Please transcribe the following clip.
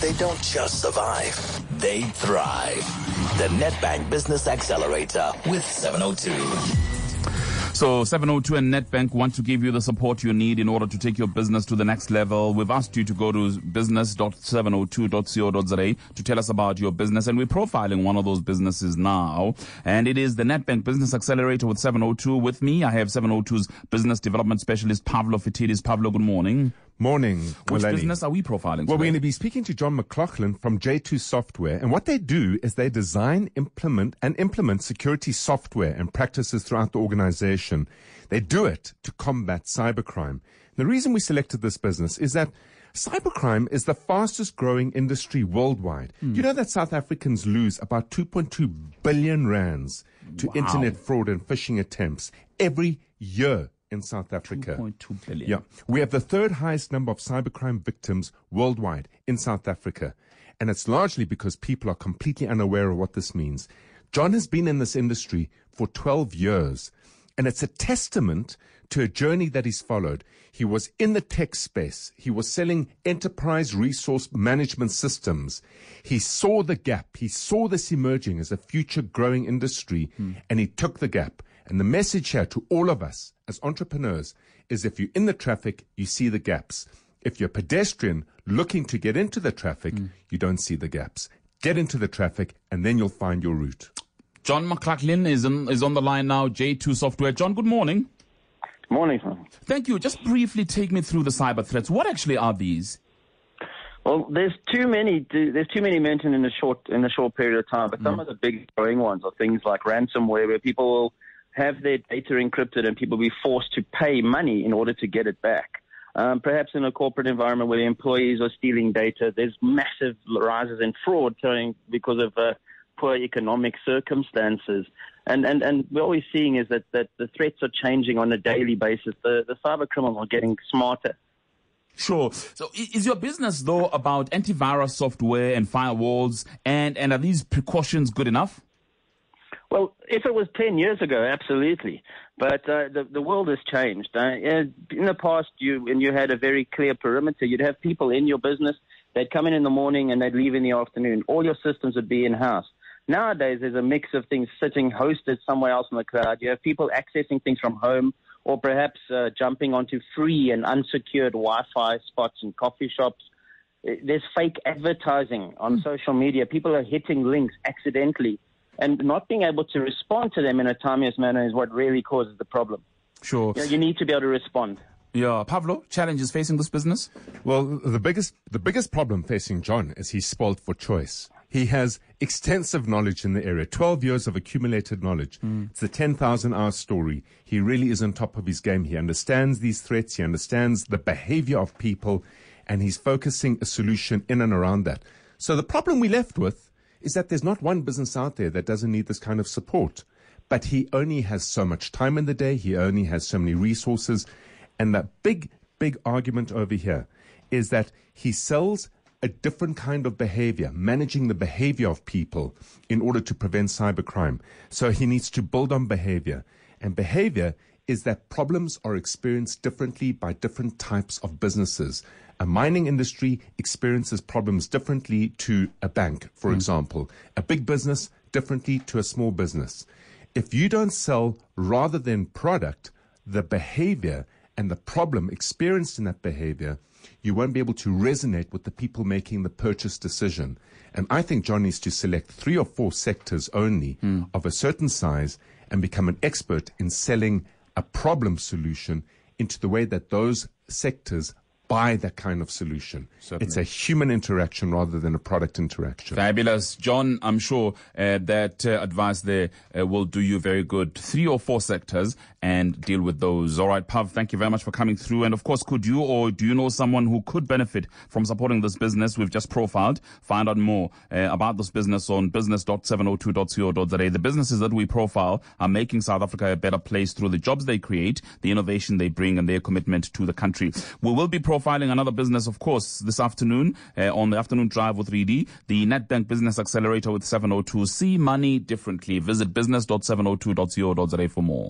they don't just survive, they thrive. The Nedbank Business Accelerator with 702. So 702 and Nedbank want to give you the support you need in order to take your business to the next level. We've asked you to go to business.702.co.za to tell us about your business and we're profiling one of those businesses now. And it is the Nedbank Business Accelerator with 702. With me, I have 702's business development specialist, Pavlo Phitidis. Pavlo, good morning. Morning. Which Malali. business are we profiling Well, we're going to be speaking to John McLoughlin from J2 Software. And what they do is they design, implement, and implement security software and practices throughout the organization. They do it to combat cybercrime. The reason we selected this business is that cybercrime is the fastest growing industry worldwide. Hmm. You know that South Africans lose about 2.2 billion rands to Wow. internet fraud and phishing attempts every year in South Africa. 2.2 billion. Yeah. We have the third highest number of cybercrime victims worldwide in South Africa. And it's largely because people are completely unaware of what this means. John has been in this industry for 12 years. And it's a testament to a journey that he's followed. He was in the tech space. He was selling enterprise resource management systems. He saw the gap. He saw this emerging as a future growing industry and he took the gap. And the message here to all of us as entrepreneurs is if you're in the traffic, you see the gaps. If you're a pedestrian looking to get into the traffic, mm. you don't see the gaps. Get into the traffic and then you'll find your route. John McLoughlin is, in, is on the line now, J2 Software. John, good morning. Morning. Thank you. Just briefly take me through the cyber threats. What actually are these? Well, there's too many. to- There's too many mentioned in a short in a short period of time. But mm. some of the big growing ones are things like ransomware, where people will have their data encrypted and people be forced to pay money in order to get it back. Um, perhaps in a corporate environment where the employees are stealing data, there's massive rises in fraud because of uh, poor economic circumstances. And, and, and we're always seeing is that, that the threats are changing on a daily basis. The, the cyber criminals are getting smarter. Sure. So is your business though about antivirus software and firewalls and, and are these precautions good enough? Well, if it was 10 years ago, absolutely. But uh, the, the world has changed. Uh, in the past, you, when you had a very clear perimeter, you'd have people in your business. They'd come in in the morning and they'd leave in the afternoon. All your systems would be in-house. Nowadays, there's a mix of things sitting hosted somewhere else in the cloud. You have people accessing things from home or perhaps uh, jumping onto free and unsecured Wi-Fi spots in coffee shops. Uh, There's fake advertising on social media. People are hitting links accidentally and not being able to respond to them in a timely manner is what really causes the problem. Sure. You, know, you need to be able to respond. Yeah. Pavlo, challenges facing this business? Well, the biggest the biggest problem facing John is he's spoiled for choice. He has extensive knowledge in the area, 12 years of accumulated knowledge. Hmm. It's the 10,000 hour story. He really is on top of his game. He understands these threats. He understands the behavior of people and he's focusing a solution in and around that. So the problem we left with is that there's not one business out there that doesn't need this kind of support. But he only has so much time in the day. He only has so many resources. And the big, big argument over here is that he sells a different kind of behavior, managing the behavior of people in order to prevent cybercrime. So he needs to build on behavior. And behavior is that problems are experienced differently by different types of businesses. A mining industry experiences problems differently to a bank, for hmm. example. A big business differently to a small business. If you don't sell rather than product, the behavior and the problem experienced in that behavior, you won't be able to resonate with the people making the purchase decision. And I think John needs to select three or four sectors only hmm. of a certain size and become an expert in selling a problem solution into the way that those sectors buy that kind of solution. It's a human interaction rather than a product interaction. Fabulous. John, I'm sure uh, that uh, advice there uh, will do you very good. Three or four sectors and deal with those. All right, Pav, thank you very much for coming through. And of course, could you or do you know someone who could benefit from supporting this business we've just profiled? Find out more uh, about this business on business.702.co.za. The businesses that we profile are making South Africa a better place through the jobs they create, the innovation they bring, and their commitment to the country. We will be profiling another business, of course, this afternoon uh, on the afternoon drive with 3D, the Nedbank Business Accelerator with 702. See money differently. Visit business.702.co.za for more.